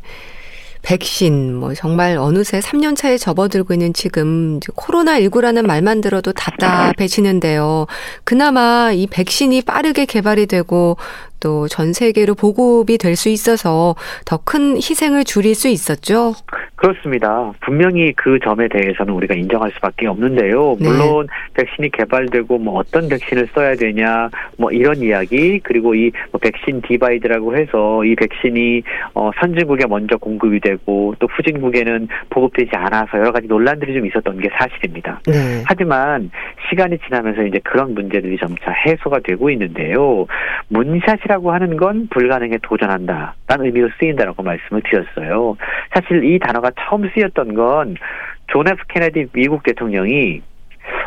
백신, 뭐, 정말 어느새 3년 차에 접어들고 있는 지금, 코로나 19라는 말만 들어도 답답해지는데요. 그나마 이 백신이 빠르게 개발이 되고, 또 전 세계로 보급이 될 수 있어서 더 큰 희생을 줄일 수 있었죠. 그렇습니다. 분명히 그 점에 대해서는 우리가 인정할 수밖에 없는데요. 네. 물론 백신이 개발되고 뭐 어떤 백신을 써야 되냐 뭐 이런 이야기 그리고 이 뭐 백신 divide라고 해서 이 백신이 어 선진국에 먼저 공급이 되고 또 후진국에는 보급되지 않아서 여러 가지 논란들이 좀 있었던 게 사실입니다. 네. 하지만 시간이 지나면서 이제 그런 문제들이 점차 해소가 되고 있는데요. moonshot이라고 하는 건 불가능에 도전한다 라는 의미로 쓰인다라고 말씀을 드렸어요. 사실 이 단어가 처음 쓰였던 건 존 F 케네디 미국 대통령이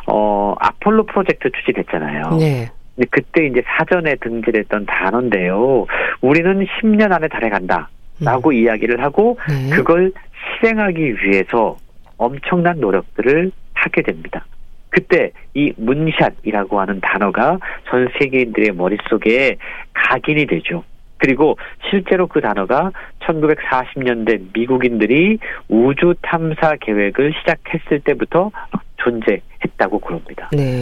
어 아폴로 프로젝트 추진했잖아요. 네. 근데 그때 이제 사전에 등재했던 단어인데요. 우리는 10년 안에 달에 간다 라고 이야기를 하고 네. 그걸 실행하기 위해서 엄청난 노력들을 하게 됩니다. 그때 이 문샷이라고 하는 단어가 전 세계인들의 머릿속에 각인이 되죠. 그리고 실제로 그 단어가 1940년대 미국인들이 우주 탐사 계획을 시작했을 때부터 존재했다고 그럽니다. 네.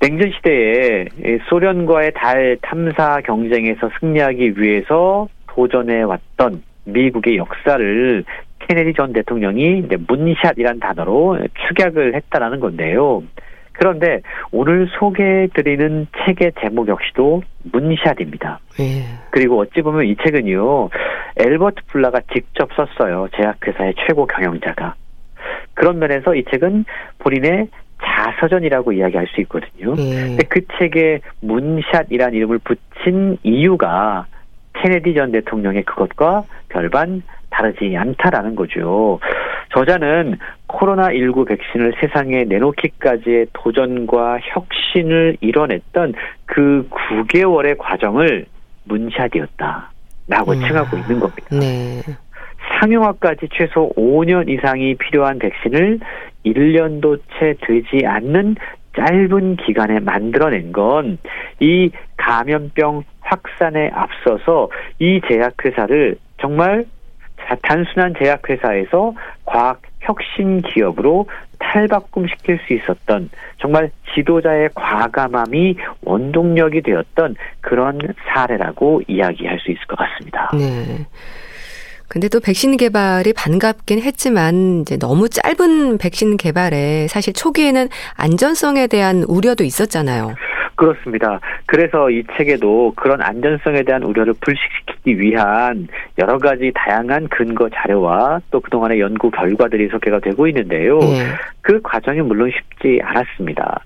냉전 시대에 소련과의 달 탐사 경쟁에서 승리하기 위해서 도전해 왔던 미국의 역사를 케네디 전 대통령이 이제 문샷이란 단어로 축약을 했다라는 건데요. 그런데 오늘 소개해드리는 책의 제목 역시도 문샷입니다. 네. 그리고 어찌 보면 이 책은요, 엘버트 플라가 직접 썼어요. 제약회사의 최고 경영자가. 그런 면에서 이 책은 본인의 자서전이라고 이야기할 수 있거든요. 네. 근데 그 책에 문샷이란 이름을 붙인 이유가 케네디 전 대통령의 그것과 별반 다르지 않다라는 거죠. 저자는 코로나19 백신을 세상에 내놓기까지의 도전과 혁신을 이뤄냈던 그 9개월의 과정을 문샷이었다 라고 음. 칭하고 있는 겁니다. 네. 상용화까지 최소 5년 이상이 필요한 백신을 1년도 채 되지 않는 짧은 기간에 만들어낸 건 이 감염병 확산에 앞서서 이 제약회사를 정말 자- 단순한 제약회사에서 과학 혁신 기업으로 탈바꿈시킬 수 있었던 정말 지도자의 과감함이 원동력이 되었던 그런 사례라고 이야기할 수 있을 것 같습니다. 네. 근데 또 백신 개발이 반갑긴 했지만 이제 너무 짧은 백신 개발에 사실 초기에는 안전성에 대한 우려도 있었잖아요. 그렇습니다. 그래서 이 책에도 그런 안전성에 대한 우려를 불식시키기 위한 여러 가지 다양한 근거 자료와 또 그동안의 연구 결과들이 소개가 되고 있는데요. 네. 그 과정이 물론 쉽지 않았습니다.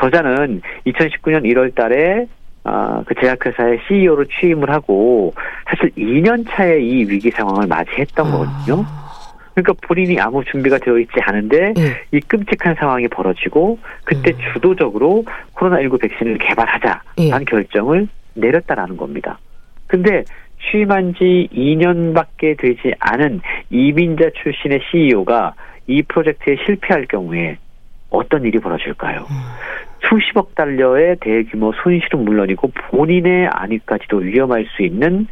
저자는 2019년 1월 달에 아, 그 제약회사의 CEO로 취임을 하고 사실 2년 차에 이 위기 상황을 맞이했던 거거든요. 그러니까 본인이 아무 준비가 되어 있지 않은데 네. 이 끔찍한 상황이 벌어지고 그때 음. 주도적으로 코로나19 백신을 개발하자라는 예. 결정을 내렸다라는 겁니다. 근데 취임한 지 2년밖에 되지 않은 이민자 출신의 CEO가 이 프로젝트에 실패할 경우에 어떤 일이 벌어질까요? 음. 수십억 달러의 대규모 손실은 물론이고 본인의 안위까지도 위험할 수 있는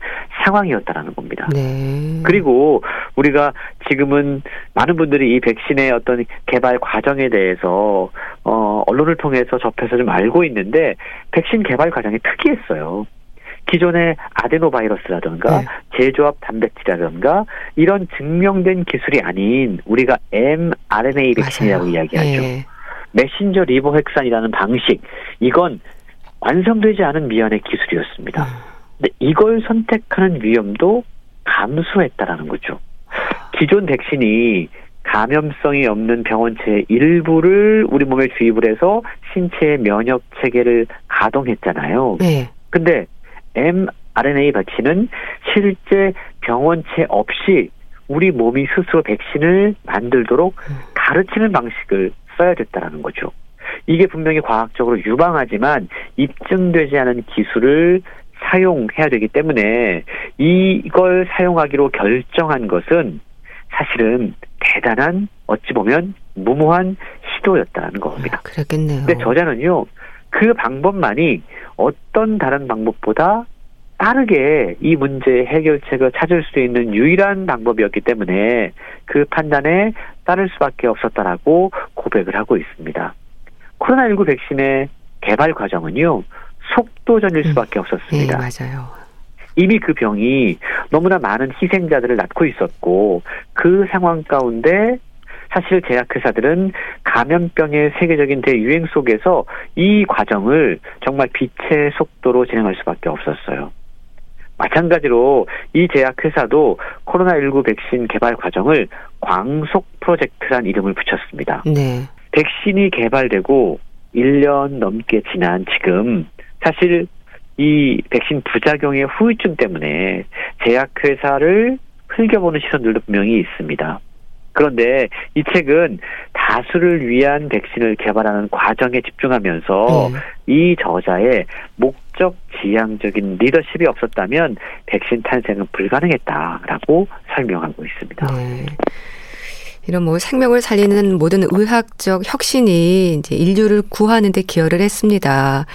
상황이었다라는 겁니다. 네. 그리고 우리가 지금은 많은 분들이 이 백신의 어떤 개발 과정에 대해서 어 언론을 통해서 접해서 좀 알고 있는데 백신 개발 과정이 특이했어요. 기존의 아데노바이러스라든가 네. 제조합 단백질이라든가 이런 증명된 기술이 아닌 우리가 mRNA 백신이라고. 이야기하죠. 네. 메신저 리보 헥산이라는 방식 이건 완성되지 않은 미연의 기술이었습니다. 음. 근데 이걸 선택하는 위험도 감소했다라는 거죠. 기존 백신이 감염성이 없는 병원체의 일부를 우리 몸에 주입을 해서 신체의 면역 체계를 가동했잖아요. 네. 근데 mRNA 백신은 실제 병원체 없이 우리 몸이 스스로 백신을 만들도록 가르치는 방식을 써야 됐다라는 거죠. 이게 분명히 과학적으로 유방하지만 입증되지 않은 기술을 사용해야 되기 때문에 이걸 사용하기로 결정한 것은 사실은 대단한 어찌 보면 무모한 시도였다는 겁니다. 그랬겠네요. 근데 저자는요, 그 방법만이 어떤 다른 방법보다 빠르게 이 문제의 해결책을 찾을 수 있는 유일한 방법이었기 때문에 그 판단에 따를 수밖에 없었다라고 고백을 하고 있습니다. 코로나19 백신의 개발 과정은요, 속도전일 음. 수밖에 없었습니다. 네, 맞아요. 이미 그 병이 너무나 많은 희생자들을 낳고 있었고 그 상황 가운데 사실 제약회사들은 감염병의 세계적인 대유행 속에서 이 과정을 정말 빛의 속도로 진행할 수밖에 없었어요. 마찬가지로 이 제약회사도 코로나19 백신 개발 과정을 광속 프로젝트란 이름을 붙였습니다. 네. 백신이 개발되고 1년 넘게 지난 지금 사실 이 백신 부작용의 후유증 때문에 제약회사를 흘겨보는 시선들도 분명히 있습니다. 그런데 이 책은 다수를 위한 백신을 개발하는 과정에 집중하면서 네. 이 저자의 목적 지향적인 리더십이 없었다면 백신 탄생은 불가능했다라고 설명하고 있습니다. 네. 이런 뭐 생명을 살리는 모든 의학적 혁신이 이제 인류를 구하는 데 기여를 했습니다.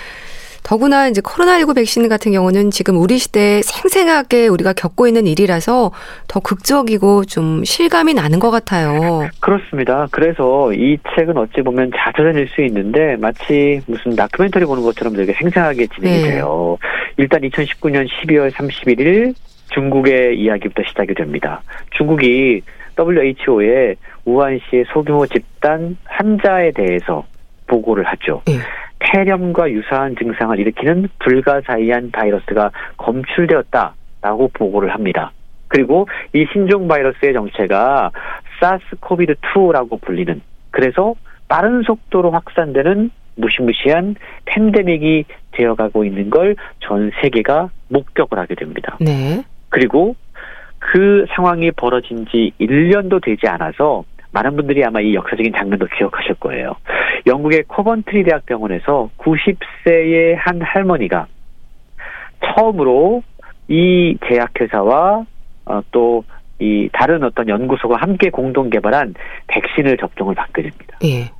더구나 이제 코로나19 백신 같은 경우는 지금 우리 시대에 생생하게 우리가 겪고 있는 일이라서 더 극적이고 좀 실감이 나는 것 같아요. 그렇습니다. 그래서 이 책은 어찌 보면 자서전일 수 있는데 마치 무슨 다큐멘터리 보는 것처럼 되게 생생하게 진행이 네. 돼요. 일단 2019년 12월 31일 중국의 이야기부터 시작이 됩니다. 중국이 WHO에 우한시의 소규모 집단 환자에 대해서 보고를 하죠. 네. 폐렴과 유사한 증상을 일으키는 불가사의한 바이러스가 검출되었다라고 보고를 합니다. 그리고 이 신종 바이러스의 정체가 사스 코비드 2라고 불리는 그래서 빠른 속도로 확산되는 무시무시한 팬데믹이 되어가고 있는 걸 전 세계가 목격을 하게 됩니다. 네. 그리고 그 상황이 벌어진 지 1년도 되지 않아서 많은 분들이 아마 이 역사적인 장면도 기억하실 거예요. 영국의 코번트리 대학병원에서 90세의 한 할머니가 처음으로 이 제약회사와 어, 또이 다른 어떤 연구소가 함께 공동 개발한 백신을 접종을 받게 됩니다. 예.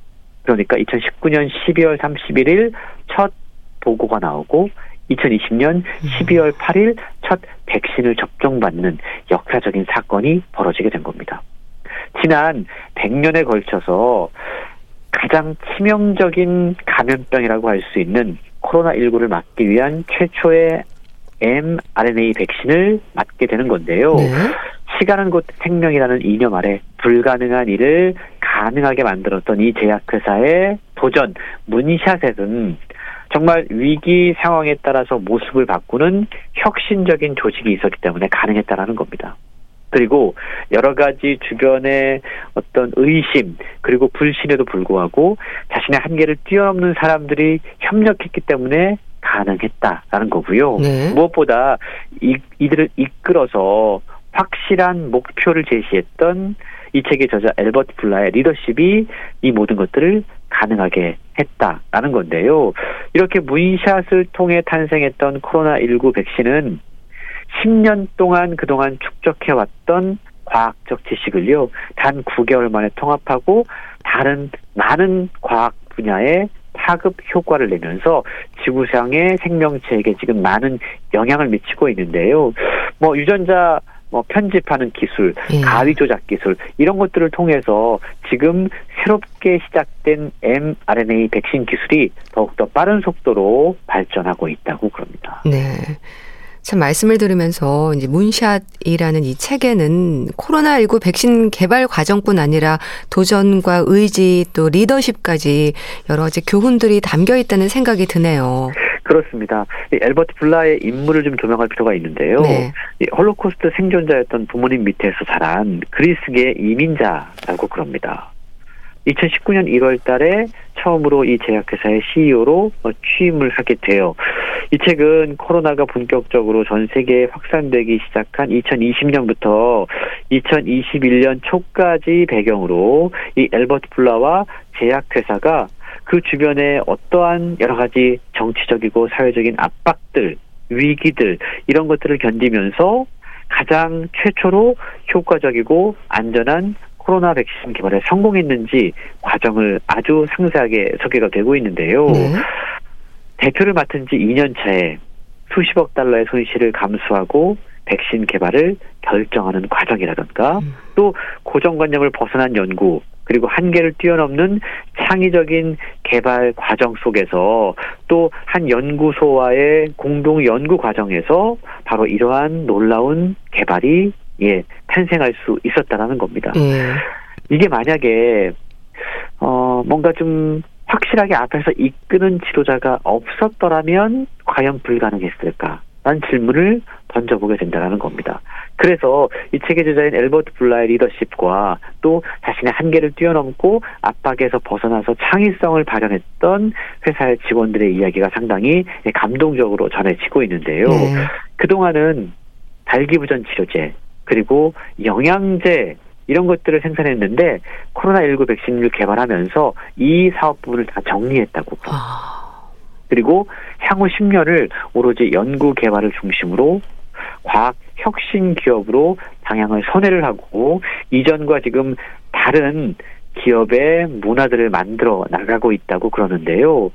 그러니까 2019년 12월 31일 첫 보고가 나오고 2020년 12월 8일 첫 백신을 접종받는 역사적인 사건이 벌어지게 된 겁니다. 지난 100년에 걸쳐서 가장 치명적인 감염병이라고 할 수 있는 코로나19를 막기 위한 최초의 mRNA 백신을 맞게 되는 건데요. 네. 시간은 곧 생명이라는 이념 아래 불가능한 일을 가능하게 만들었던 이 제약회사의 도전 문샷에는 정말 위기 상황에 따라서 모습을 바꾸는 혁신적인 조직이 있었기 때문에 가능했다라는 겁니다. 그리고 여러 가지 주변의 어떤 의심 그리고 불신에도 불구하고 자신의 한계를 뛰어넘는 사람들이 협력했기 때문에 가능했다라는 거고요. 네. 무엇보다 이, 이들을 이끌어서 확실한 목표를 제시했던 이 책의 저자 엘버트 블라의 리더십이 이 모든 것들을 가능하게 했다라는 건데요. 이렇게 무인샷을 통해 탄생했던 코로나19 백신은 10년 동안 그동안 축적해왔던 과학적 지식을요, 단 9개월 만에 통합하고 다른 많은 과학 분야에 파급 효과를 내면서 지구상의 생명체에게 지금 많은 영향을 미치고 있는데요. 뭐 유전자 뭐 편집하는 기술, 예. 가위 조작 기술 이런 것들을 통해서 지금 새롭게 시작된 mRNA 백신 기술이 더욱더 빠른 속도로 발전하고 있다고 그럽니다. 네. 참 말씀을 들으면서 이제 문샷이라는 이 책에는 코로나19 백신 개발 과정뿐 아니라 도전과 의지 또 리더십까지 여러 가지 교훈들이 담겨 있다는 생각이 드네요. 그렇습니다. 이 앨버트 불라의 인물을 좀 조명할 필요가 있는데요. 네. 이 홀로코스트 생존자였던 부모님 밑에서 자란 그리스계 이민자라고 그럽니다. 2019년 1월 달에 처음으로 이 제약회사의 CEO로 취임을 하게 돼요. 이 책은 코로나가 본격적으로 전 세계에 확산되기 시작한 2020년부터 2021년 초까지 배경으로 이 엘버트 블라와 제약회사가 그 주변에 어떠한 여러 가지 정치적이고 사회적인 압박들, 위기들 이런 것들을 견디면서 가장 최초로 효과적이고 안전한 코로나 백신 개발에 성공했는지 과정을 아주 상세하게 소개가 되고 있는데요. 네. 대표를 맡은 지 2년 차에 수십억 달러의 손실을 감수하고 백신 개발을 결정하는 과정이라든가 음. 또 고정관념을 벗어난 연구 그리고 한계를 뛰어넘는 창의적인 개발 과정 속에서 또 한 연구소와의 공동 연구 과정에서 바로 이러한 놀라운 개발이 예 탄생할 수 있었다라는 겁니다. 예. 이게 만약에 어 뭔가 좀 확실하게 앞에서 이끄는 지도자가 없었더라면 과연 불가능했을까? 라는 질문을 던져보게 된다는 겁니다. 그래서 이 책의 저자인 엘버트 블라의 리더십과 또 자신의 한계를 뛰어넘고 압박에서 벗어나서 창의성을 발현했던 회사의 직원들의 이야기가 상당히 감동적으로 전해지고 있는데요. 네. 그동안은 발기부전 치료제 그리고 영양제 이런 것들을 생산했는데 코로나19 백신을 개발하면서 이 사업 부분을 다 정리했다고. 아. 그리고 향후 10년을 오로지 연구 개발을 중심으로 과학 혁신 기업으로 방향을 선회를 하고 이전과 지금 다른 기업의 문화들을 만들어 나가고 있다고 그러는데요.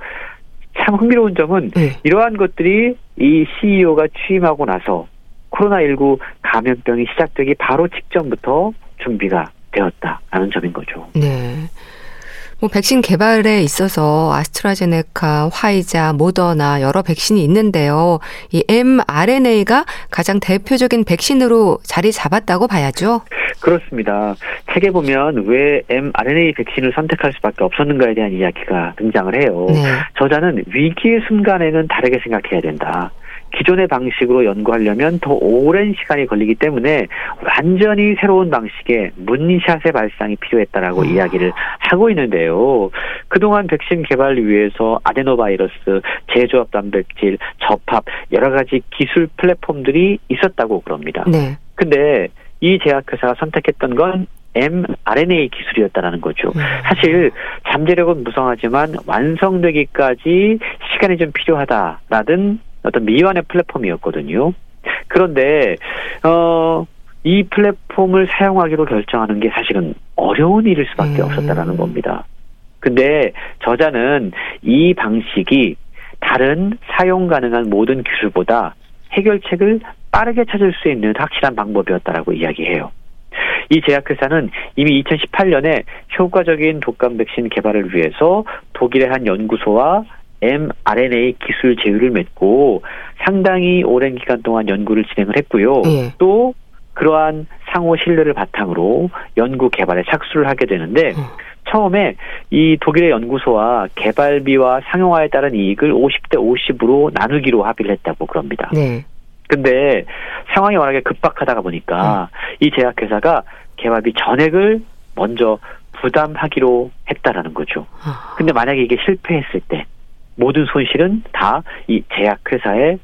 참 흥미로운 점은 네. 이러한 것들이 이 CEO가 취임하고 나서 코로나19 감염병이 시작되기 바로 직전부터 준비가 되었다라는 점인 거죠. 네. 뭐 백신 개발에 있어서 아스트라제네카, 화이자, 모더나 여러 백신이 있는데요. 이 mRNA가 가장 대표적인 백신으로 자리 잡았다고 봐야죠. 그렇습니다. 책에 보면 왜 mRNA 백신을 선택할 수밖에 없었는가에 대한 이야기가 등장을 해요. 네. 저자는 위기의 순간에는 다르게 생각해야 된다. 기존의 방식으로 연구하려면 더 오랜 시간이 걸리기 때문에 완전히 새로운 방식의 문샷의 발상이 필요했다라고 음. 이야기를 하고 있는데요. 그동안 백신 개발을 위해서 아데노바이러스, 제조합 단백질, 접합 여러 가지 기술 플랫폼들이 있었다고 그럽니다. 네. 근데 이 제약회사가 선택했던 건 mRNA 기술이었다라는 거죠. 음. 사실 잠재력은 무성하지만 완성되기까지 시간이 좀 필요하다라는 어떤 미완의 플랫폼이었거든요. 그런데 어. 이 플랫폼을 사용하기로 결정하는 게 사실은 어려운 일일 수밖에 음. 없었다라는 겁니다. 근데 저자는 이 방식이 다른 사용 가능한 모든 기술보다 해결책을 빠르게 찾을 수 있는 확실한 방법이었다라고 이야기해요. 이 제약회사는 이미 2018년에 효과적인 독감 백신 개발을 위해서 독일의 한 연구소와 mRNA 기술 제휴를 맺고 상당히 오랜 기간 동안 연구를 진행을 했고요. 예. 또 그러한 상호 신뢰를 바탕으로 연구 개발에 착수를 하게 되는데 음. 처음에 이 독일의 연구소와 개발비와 상용화에 따른 이익을 50대 50으로 나누기로 합의를 했다고 그럽니다. 네. 근데 상황이 워낙에 급박하다가 보니까 음. 이 제약회사가 개발비 전액을 먼저 부담하기로 했다라는 거죠. 아. 근데 만약에 이게 실패했을 때 모든 손실은 다 이 제약회사의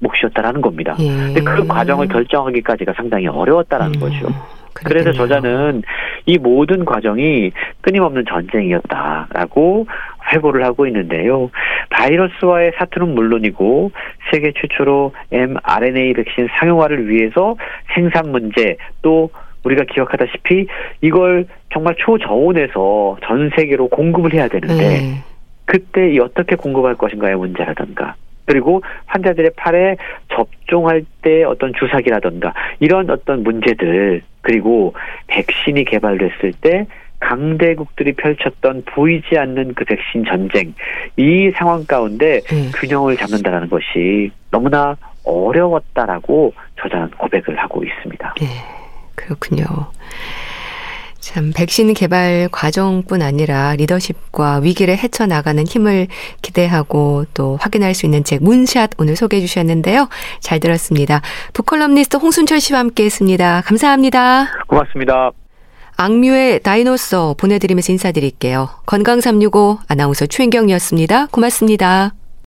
몫이었다라는 겁니다. 예. 근데 그 과정을 결정하기까지가 상당히 어려웠다라는 음. 거죠. 그렇군요. 그래서 저자는 이 모든 과정이 끊임없는 전쟁이었다라고 회고를 하고 있는데요. 바이러스와의 사투는 물론이고 세계 최초로 mRNA 백신 상용화를 위해서 생산 문제 또 우리가 기억하다시피 이걸 정말 초저온에서 전 세계로 공급을 해야 되는데 네. 그때 어떻게 공급할 것인가의 문제라든가 그리고 환자들의 팔에 접종할 때 어떤 주사기라든가 이런 어떤 문제들 그리고 백신이 개발됐을 때 강대국들이 펼쳤던 보이지 않는 그 백신 전쟁 이 상황 가운데 음. 균형을 잡는다라는 것이 너무나 어려웠다라고 저자는 고백을 하고 있습니다. 네, 그렇군요. 참 백신 개발 과정뿐 아니라 리더십과 위기를 헤쳐나가는 힘을 기대하고 또 확인할 수 있는 책 문샷 오늘 소개해 주셨는데요. 잘 들었습니다. 북컬럼니스트 홍순철 씨와 함께 했습니다. 감사합니다. 고맙습니다. 악뮤의 다이노소 보내드리면서 인사드릴게요. 건강365 아나운서 최인경이었습니다. 고맙습니다.